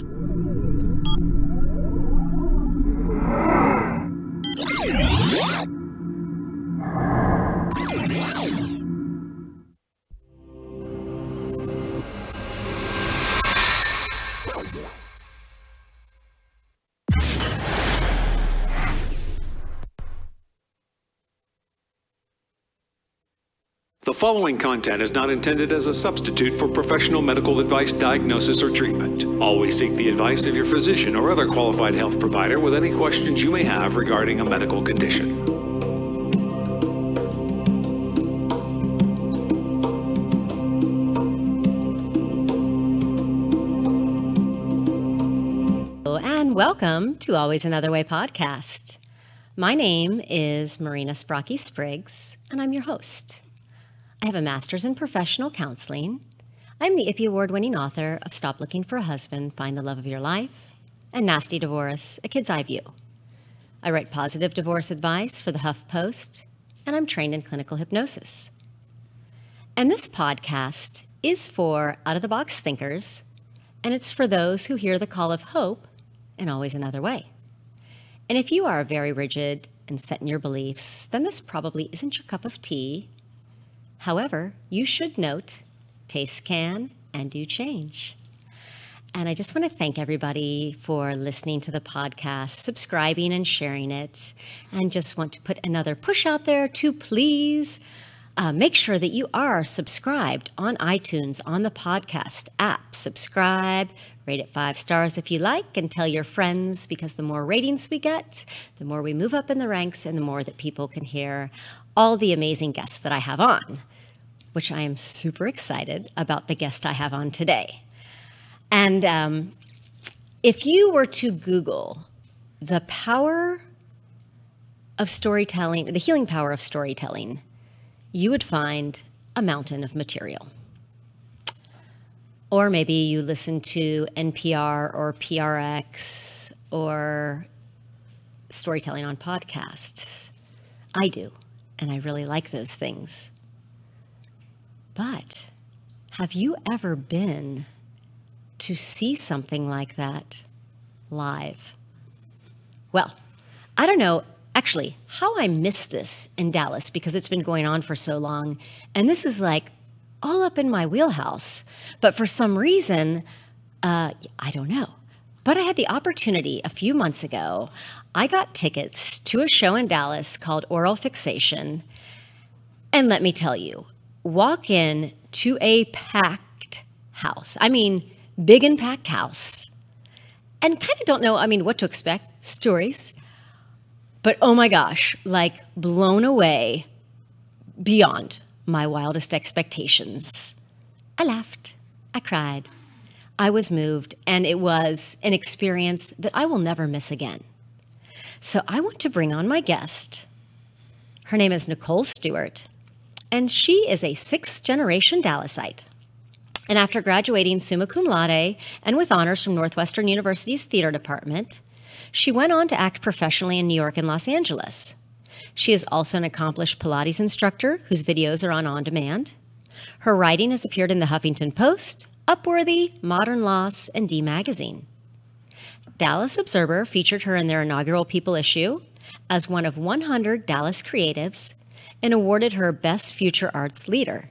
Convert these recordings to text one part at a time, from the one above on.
The following content is not intended as a substitute for professional medical advice, diagnosis, or treatment. Always seek the advice of your physician or other qualified health provider with any questions you may have regarding a medical condition. And welcome to Always Another Way podcast. My name is Marina Sbrochi Spriggs, and I'm your host. I have a master's in professional counseling. I'm the IPPY Award winning author of Stop Looking for a Husband, Find the Love of Your Life, and Nasty Divorce, A Kid's Eye View. I write positive divorce advice for the Huff Post, and I'm trained in clinical hypnosis. And this podcast is for out of the box thinkers, and it's for those who hear the call of hope and always another way. And if you are very rigid and set in your beliefs, then this probably isn't your cup of tea However, you should note tastes can and do change. And I just want to thank everybody for listening to the podcast, subscribing and sharing it. And just want to put another push out there to please uh, make sure that you are subscribed on iTunes on the podcast app. Subscribe, rate it five stars if you like, and tell your friends because the more ratings we get, the more we move up in the ranks and the more that people can hear all the amazing guests that I have on which I am super excited about the guest I have on today. And um, if you were to Google the power of storytelling, the healing power of storytelling, you would find a mountain of material. Or maybe you listen to NPR or PRX or storytelling on podcasts. I do, and I really like those things. But have you ever been to see something like that live? Well, I don't know actually how I missed this in Dallas because it's been going on for so long. And this is like all up in my wheelhouse. But for some reason, uh, I don't know. But I had the opportunity a few months ago. I got tickets to a show in Dallas called Oral Fixation. And let me tell you, walk in to a packed house. I mean, big and packed house. And kind of don't know, I mean, what to expect, stories. But oh my gosh, like blown away beyond my wildest expectations. I laughed, I cried, I was moved, and it was an experience that I will never miss again. So I want to bring on my guest. Her name is Nicole Stewart and she is a sixth generation Dallasite. And after graduating summa cum laude and with honors from Northwestern University's theater department, she went on to act professionally in New York and Los Angeles. She is also an accomplished Pilates instructor whose videos are on on demand. Her writing has appeared in the Huffington Post, Upworthy, Modern Loss, and D Magazine. Dallas Observer featured her in their inaugural People issue as one of 100 Dallas creatives and awarded her Best Future Arts Leader.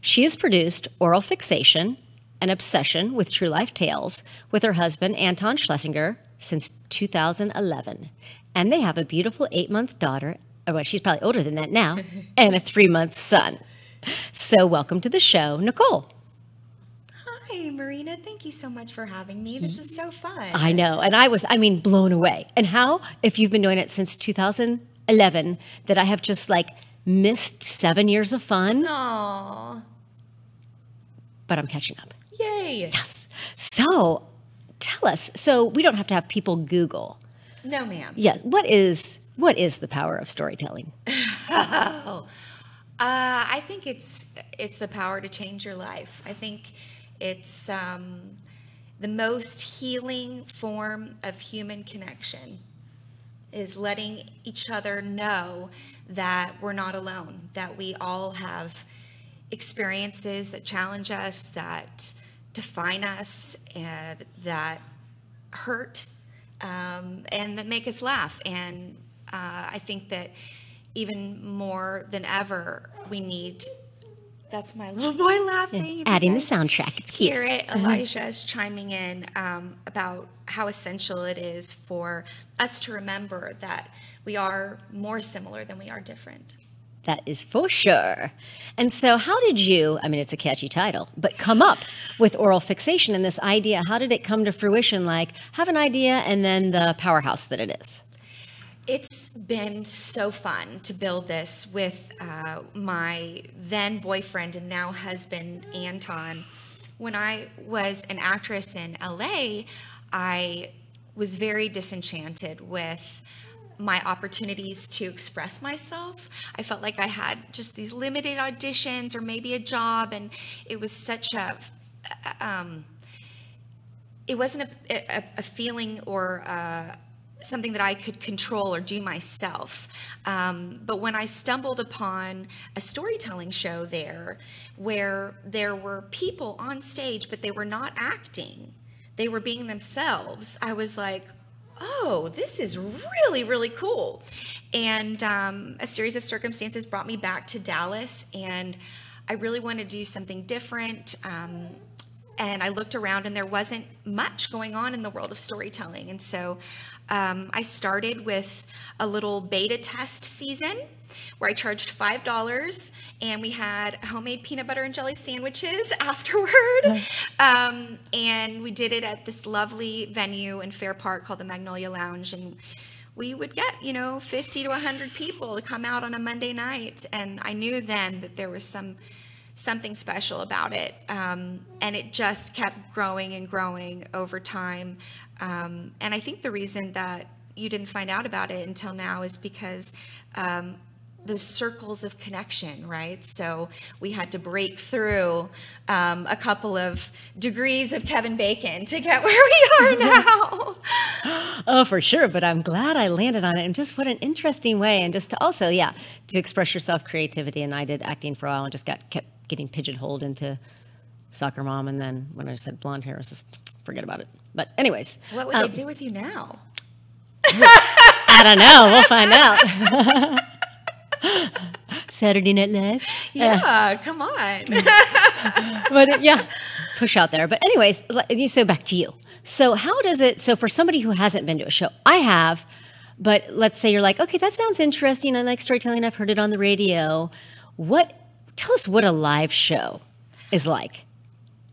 She has produced Oral Fixation, an obsession with true life tales, with her husband Anton Schlesinger since 2011. And they have a beautiful eight month daughter, or well, she's probably older than that now, and a three month son. So, welcome to the show, Nicole. Hi, Marina. Thank you so much for having me. This is so fun. I know. And I was, I mean, blown away. And how, if you've been doing it since 2011, that I have just like missed seven years of fun. Aww. But I'm catching up. Yay. Yes. So tell us. So we don't have to have people Google. No, ma'am. Yeah. What is what is the power of storytelling? oh, uh, I think it's it's the power to change your life. I think it's um, the most healing form of human connection is letting each other know that we're not alone, that we all have experiences that challenge us, that define us, uh, that hurt, um, and that make us laugh. And uh, I think that even more than ever, we need. That's my little boy laughing. Adding the soundtrack. It's cute. Hear it. Elijah is chiming in um, about how essential it is for us to remember that we are more similar than we are different. That is for sure. And so, how did you, I mean, it's a catchy title, but come up with oral fixation and this idea? How did it come to fruition? Like, have an idea and then the powerhouse that it is. It's been so fun to build this with uh, my then boyfriend and now husband, Anton. When I was an actress in LA, I was very disenchanted with my opportunities to express myself. I felt like I had just these limited auditions or maybe a job, and it was such a um, it wasn't a, a, a feeling or uh, something that I could control or do myself. Um, but when I stumbled upon a storytelling show there where there were people on stage, but they were not acting, they were being themselves, I was like, oh, this is really, really cool. And um, a series of circumstances brought me back to Dallas, and I really wanted to do something different. Um, and I looked around, and there wasn't much going on in the world of storytelling. And so um, I started with a little beta test season where I charged $5 and we had homemade peanut butter and jelly sandwiches afterward. Um, and we did it at this lovely venue in Fair Park called the Magnolia Lounge. And we would get, you know, 50 to 100 people to come out on a Monday night. And I knew then that there was some something special about it. Um, and it just kept growing and growing over time. Um, and I think the reason that you didn't find out about it until now is because um, the circles of connection, right? So we had to break through um, a couple of degrees of Kevin Bacon to get where we are now. Oh, for sure. But I'm glad I landed on it. And just what an interesting way. And just to also, yeah, to express yourself creativity. And I did acting for a while and just got kept getting pigeonholed into soccer mom. And then when I said blonde hair, I was just forget about it. But anyways, what would um, they do with you now? I don't know. We'll find out. Saturday Night Live. Yeah, come on. but yeah, push out there. But anyways, so back to you. So how does it? So for somebody who hasn't been to a show, I have. But let's say you're like, okay, that sounds interesting. I like storytelling. I've heard it on the radio. What? Tell us what a live show is like,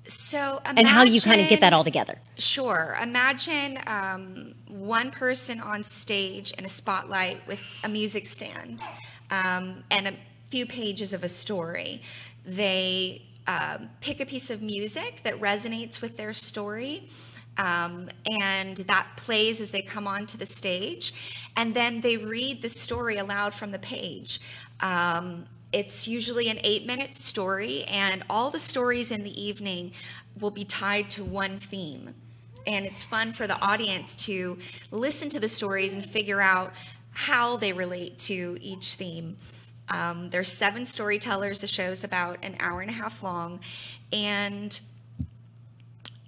So and how you kind of get that all together. Sure. Imagine um, one person on stage in a spotlight with a music stand um, and a few pages of a story. They um, pick a piece of music that resonates with their story. Um, and that plays as they come onto the stage, and then they read the story aloud from the page. Um, it's usually an eight minute story, and all the stories in the evening will be tied to one theme. And it's fun for the audience to listen to the stories and figure out how they relate to each theme. Um, there's seven storytellers. The show's about an hour and a half long, and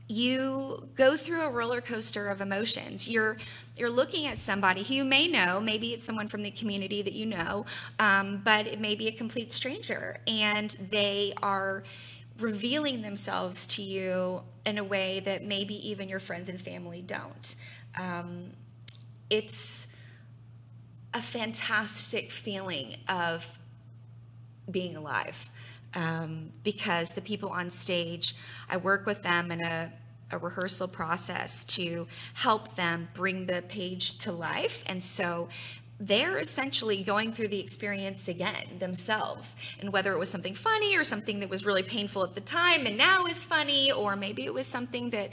you go through a roller coaster of emotions. You're you're looking at somebody who you may know, maybe it's someone from the community that you know, um, but it may be a complete stranger, and they are revealing themselves to you in a way that maybe even your friends and family don't. Um, it's a fantastic feeling of being alive um, because the people on stage, I work with them in a, a rehearsal process to help them bring the page to life. And so they're essentially going through the experience again themselves. And whether it was something funny or something that was really painful at the time and now is funny, or maybe it was something that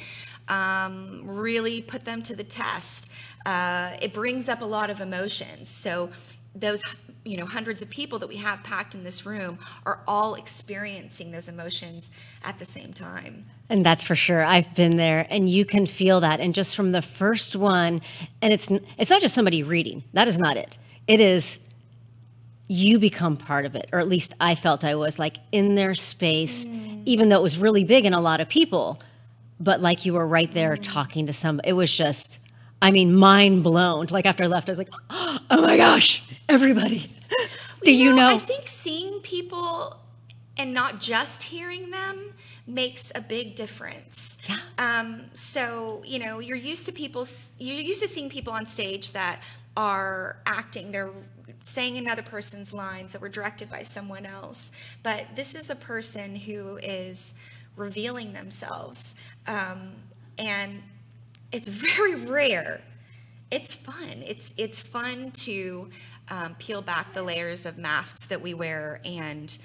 um, really put them to the test, uh, it brings up a lot of emotions. So those you know hundreds of people that we have packed in this room are all experiencing those emotions at the same time And that's for sure. I've been there, and you can feel that. And just from the first one, and it's it's not just somebody reading. That is not it. It is you become part of it, or at least I felt I was like in their space, mm. even though it was really big and a lot of people, but like you were right there mm. talking to some, it was just, I mean, mind blown. Like after I left, I was like, oh my gosh, everybody. Do you, know? I think seeing people and not just hearing them makes a big difference. Yeah. Um, so you know, you're used to people. You're used to seeing people on stage that are acting. They're saying another person's lines that were directed by someone else. But this is a person who is revealing themselves, um, and it's very rare. It's fun. It's it's fun to um, peel back the layers of masks that we wear and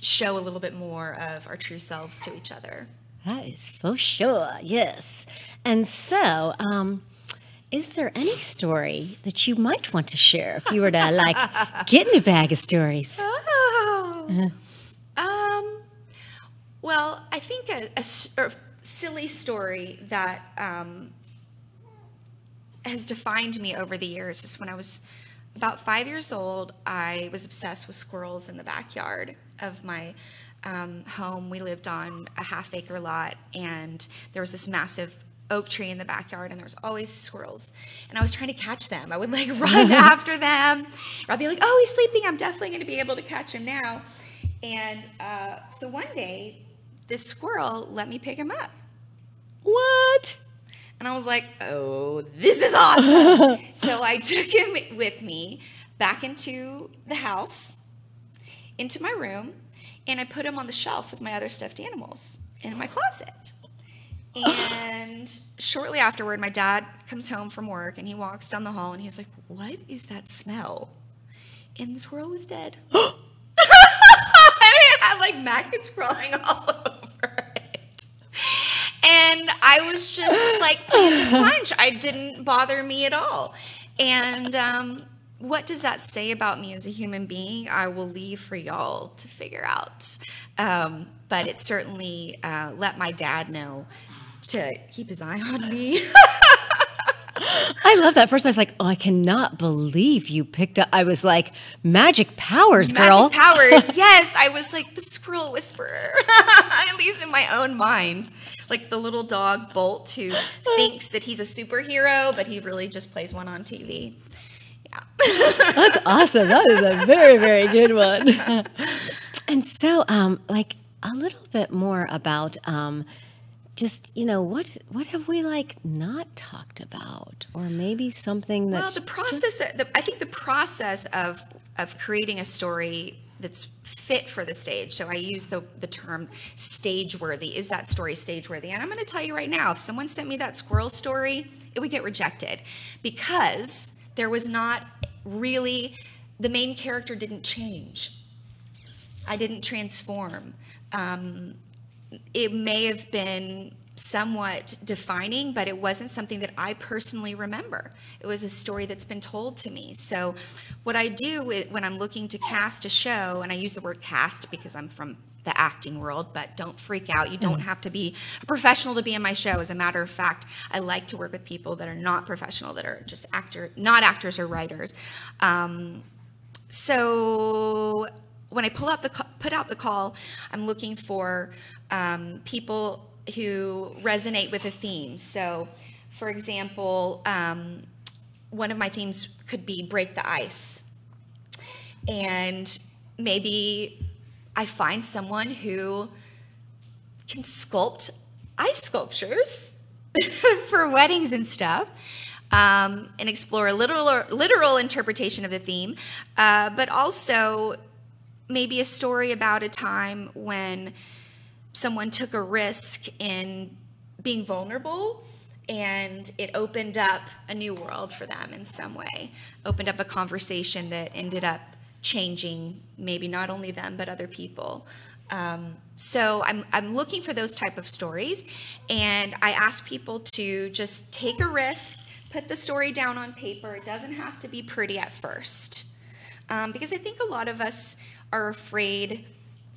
show a little bit more of our true selves to each other. That is for sure, yes. And so, um, is there any story that you might want to share if you were to like get in a bag of stories? Oh. Um, well, I think a or silly story that um, has defined me over the years is when I was about five years old, I was obsessed with squirrels in the backyard of my um, home. We lived on a half acre lot, and there was this massive oak tree in the backyard, and there was always squirrels. And I was trying to catch them. I would like run after them. Or I'd be like, "Oh, he's sleeping. I'm definitely going to be able to catch him now." And uh, so one day, this squirrel let me pick him up. What? And I was like, oh, this is awesome. so I took him with me back into the house, into my room, and I put him on the shelf with my other stuffed animals in my closet. And shortly afterward, my dad comes home from work and he walks down the hall and he's like, What is that smell? And the squirrel was dead. it had like maggots crawling all over I was just like as punch. I didn't bother me at all. And um, what does that say about me as a human being? I will leave for y'all to figure out. Um, but it certainly uh, let my dad know to keep his eye on me. I love that. First, I was like, "Oh, I cannot believe you picked up." I was like, "Magic powers, girl!" Magic powers. yes, I was like the squirrel whisperer, at least in my own mind. Like the little dog Bolt who thinks that he's a superhero, but he really just plays one on TV. Yeah. That's awesome. That is a very, very good one. and so, um, like a little bit more about um, just you know what what have we like not talked about, or maybe something that Well, the process. The, I think the process of of creating a story that's fit for the stage. So I use the the term stage worthy. Is that story stage worthy? And I'm going to tell you right now, if someone sent me that squirrel story, it would get rejected because there was not really the main character didn't change. I didn't transform. Um, it may have been somewhat defining, but it wasn't something that I personally remember. It was a story that's been told to me. So, what I do when I'm looking to cast a show, and I use the word cast because I'm from the acting world, but don't freak out. You don't have to be a professional to be in my show. As a matter of fact, I like to work with people that are not professional, that are just actor, not actors or writers. Um, so when I pull out the put out the call, I'm looking for um, people who resonate with a theme. So, for example, um, one of my themes could be break the ice, and maybe I find someone who can sculpt ice sculptures for weddings and stuff. Um, and explore a literal, literal interpretation of the theme, uh, but also maybe a story about a time when someone took a risk in being vulnerable and it opened up a new world for them in some way opened up a conversation that ended up changing maybe not only them but other people. Um, so I'm, I'm looking for those type of stories and i ask people to just take a risk put the story down on paper. It doesn't have to be pretty at first um, because i think a lot of us are afraid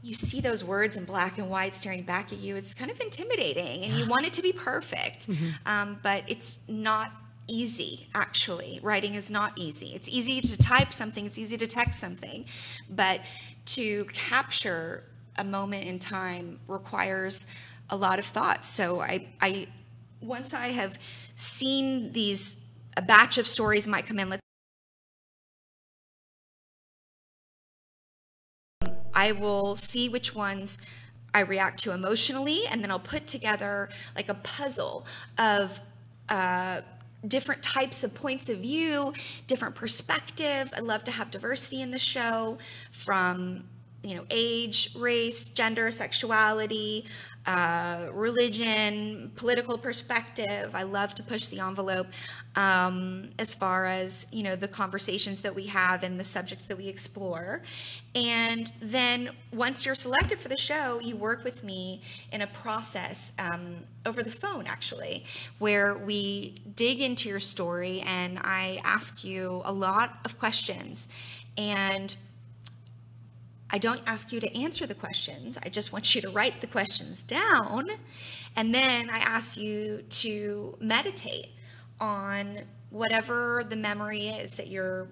you see those words in black and white staring back at you it's kind of intimidating and you want it to be perfect um, but it's not easy actually writing is not easy it's easy to type something it's easy to text something but to capture a moment in time requires a lot of thought. So I, I once I have seen these, a batch of stories might come in. I will see which ones I react to emotionally, and then I'll put together like a puzzle of uh, different types of points of view, different perspectives. I love to have diversity in the show from you know age, race, gender, sexuality, uh, religion, political perspective. I love to push the envelope um, as far as you know the conversations that we have and the subjects that we explore. And then once you're selected for the show, you work with me in a process um, over the phone, actually, where we dig into your story and I ask you a lot of questions and I don't ask you to answer the questions. I just want you to write the questions down. And then I ask you to meditate on whatever the memory is that you're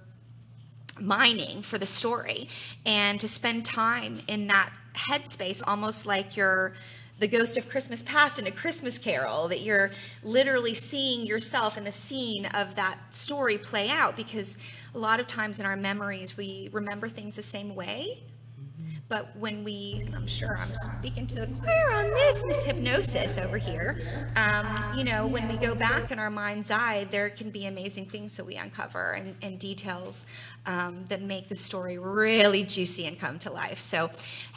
mining for the story and to spend time in that headspace, almost like you're the ghost of Christmas past in a Christmas carol, that you're literally seeing yourself in the scene of that story play out because a lot of times in our memories we remember things the same way but when we, I'm sure I'm speaking to the choir on this, Miss Hypnosis over here, um, you know, when we go back in our mind's eye, there can be amazing things that we uncover and, and details um, that make the story really juicy and come to life. So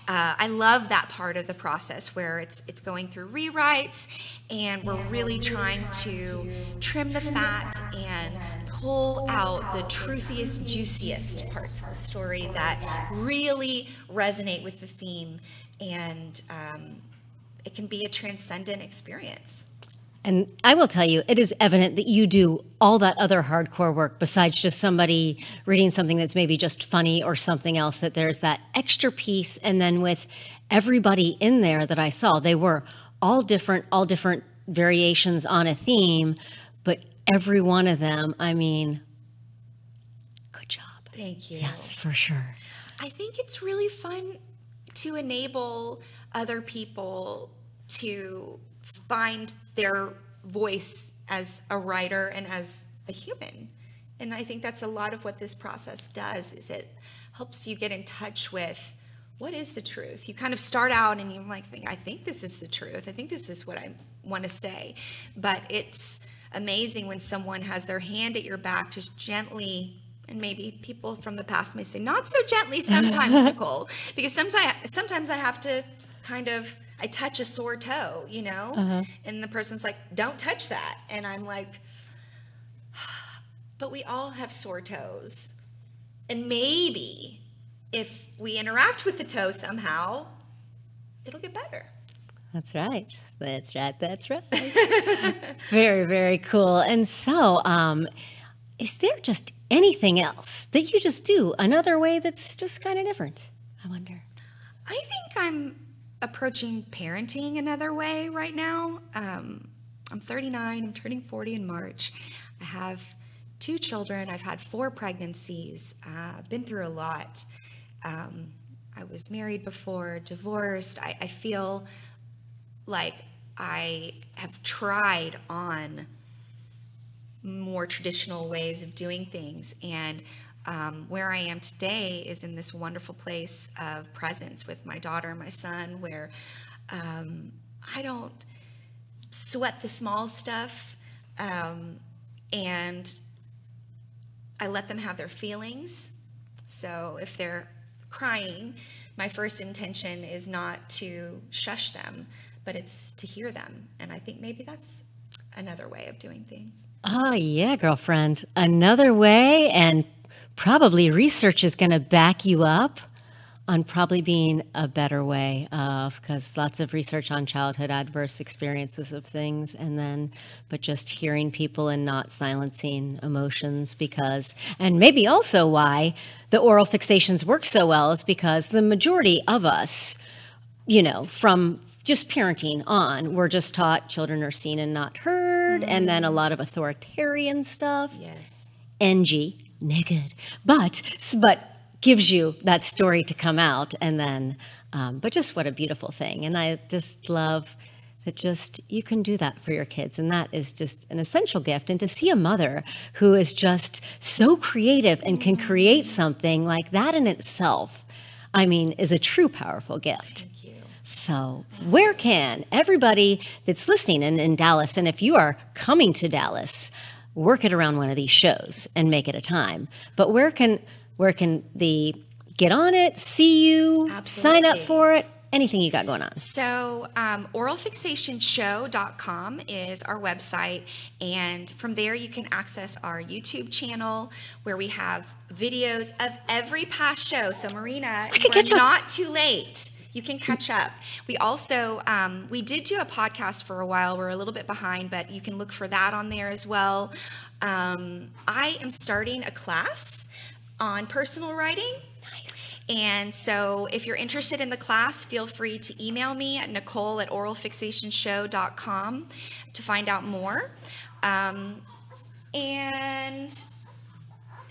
uh, I love that part of the process where it's it's going through rewrites and we're really trying to trim the fat and pull out the truthiest, juiciest parts of the story that really resonate with the theme, and um, it can be a transcendent experience. And I will tell you, it is evident that you do all that other hardcore work besides just somebody reading something that's maybe just funny or something else, that there's that extra piece. And then with everybody in there that I saw, they were all different, all different variations on a theme, but every one of them, I mean, good job. Thank you. Yes, for sure. I think it's really fun to enable other people to find their voice as a writer and as a human. And I think that's a lot of what this process does is it helps you get in touch with what is the truth. You kind of start out and you're like, I think this is the truth. I think this is what I want to say. But it's amazing when someone has their hand at your back, just gently and maybe people from the past may say not so gently sometimes nicole. Because sometimes sometimes i have to kind of i touch a sore toe you know? Uh-huh. and the person's like don't touch that. And i'm like but we all have sore toes. And maybe if we interact with the toe somehow it'll get better that's right that's right. That's right. very, very cool. And so, um, is there just anything else that you just do another way that's just kind of different? I wonder. I think I'm approaching parenting another way right now. Um, I'm 39, I'm turning 40 in March. I have two children, I've had four pregnancies, uh, been through a lot. Um, I was married before, divorced. I, I feel like I have tried on more traditional ways of doing things. And um, where I am today is in this wonderful place of presence with my daughter and my son, where um, I don't sweat the small stuff um, and I let them have their feelings. So if they're crying, my first intention is not to shush them, but it's to hear them. And I think maybe that's another way of doing things. Oh, yeah, girlfriend. Another way, and probably research is going to back you up on probably being a better way of because lots of research on childhood adverse experiences of things and then but just hearing people and not silencing emotions because and maybe also why the oral fixations work so well is because the majority of us you know from just parenting on, we're just taught children are seen and not heard, mm. and then a lot of authoritarian stuff. Yes. NG, nigga, but but gives you that story to come out, and then Um, but just what a beautiful thing. And I just love that just you can do that for your kids. And that is just an essential gift. And to see a mother who is just so creative and can create something like that in itself, I mean, is a true powerful gift. So, where can everybody that's listening in, in Dallas, and if you are coming to Dallas, work it around one of these shows and make it a time. But where can where can the get on it, see you, sign up for it? Anything you got going on? So, um, oralfixationshow.com is our website, and from there you can access our YouTube channel where we have videos of every past show. So, Marina, can we're catch up. not too late. You can catch up. We also um, we did do a podcast for a while. We're a little bit behind, but you can look for that on there as well. Um, I am starting a class on personal writing. Nice. And so, if you're interested in the class, feel free to email me at nicole at oralfixationshow.com to find out more. Um, and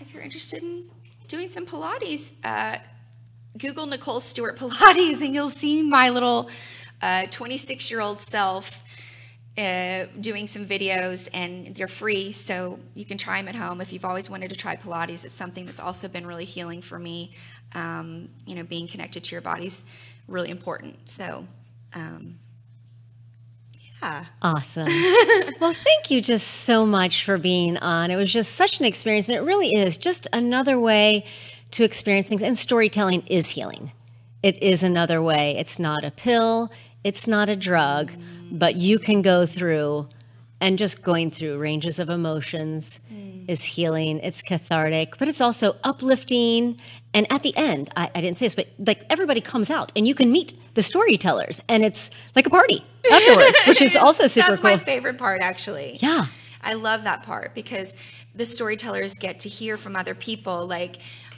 if you're interested in doing some Pilates, uh, Google Nicole Stewart Pilates and you'll see my little 26 year old self uh, doing some videos and they're free so you can try them at home if you've always wanted to try pilates it's something that's also been really healing for me um, you know being connected to your body's really important so um, yeah Awesome. well, thank you just so much for being on. It was just such an experience, and it really is just another way to experience things. And storytelling is healing. It is another way. It's not a pill, it's not a drug, but you can go through and just going through ranges of emotions mm. is healing. It's cathartic, but it's also uplifting. And at the end, I, I didn't say this, but like everybody comes out and you can meet the storytellers, and it's like a party afterwards, which is also super cool. that's cool. my favorite part actually Yeah. I love that part because the storytellers get to hear from other people like,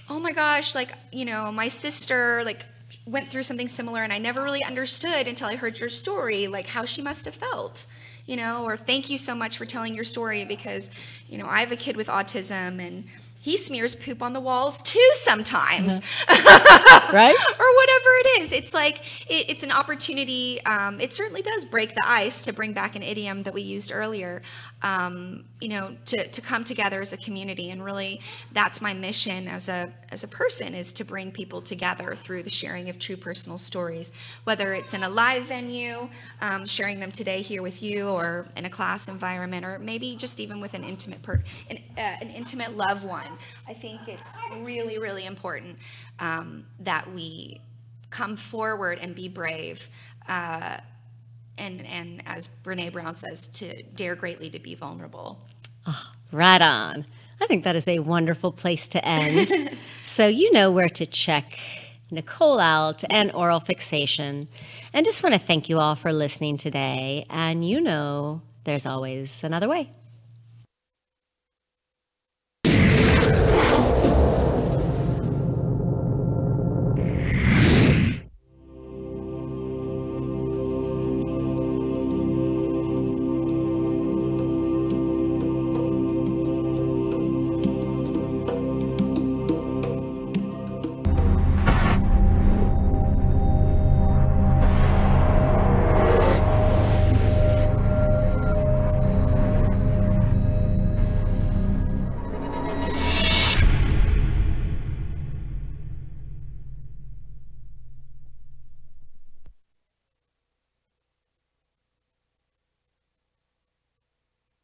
oh my gosh, like, you know, my sister like went through something similar and I never really understood until I heard your story, like how she must have felt. You know, or thank you so much for telling your story because, you know, I have a kid with autism and he smears poop on the walls too sometimes Right? or whatever it is. It's like it, it's an opportunity. Um, it certainly does break the ice to bring back an idiom that we used earlier. Um, you know, to, to come together as a community, and really, that's my mission as a as a person is to bring people together through the sharing of true personal stories. Whether it's in a live venue, um, sharing them today here with you, or in a class environment, or maybe just even with an intimate per, an, uh, an intimate loved one. I think it's really, really important um, that we come forward and be brave. Uh, and, and as Brene Brown says, to dare greatly to be vulnerable. Right on. I think that is a wonderful place to end. so you know where to check Nicole out and oral fixation. And just want to thank you all for listening today. And you know there's always another way.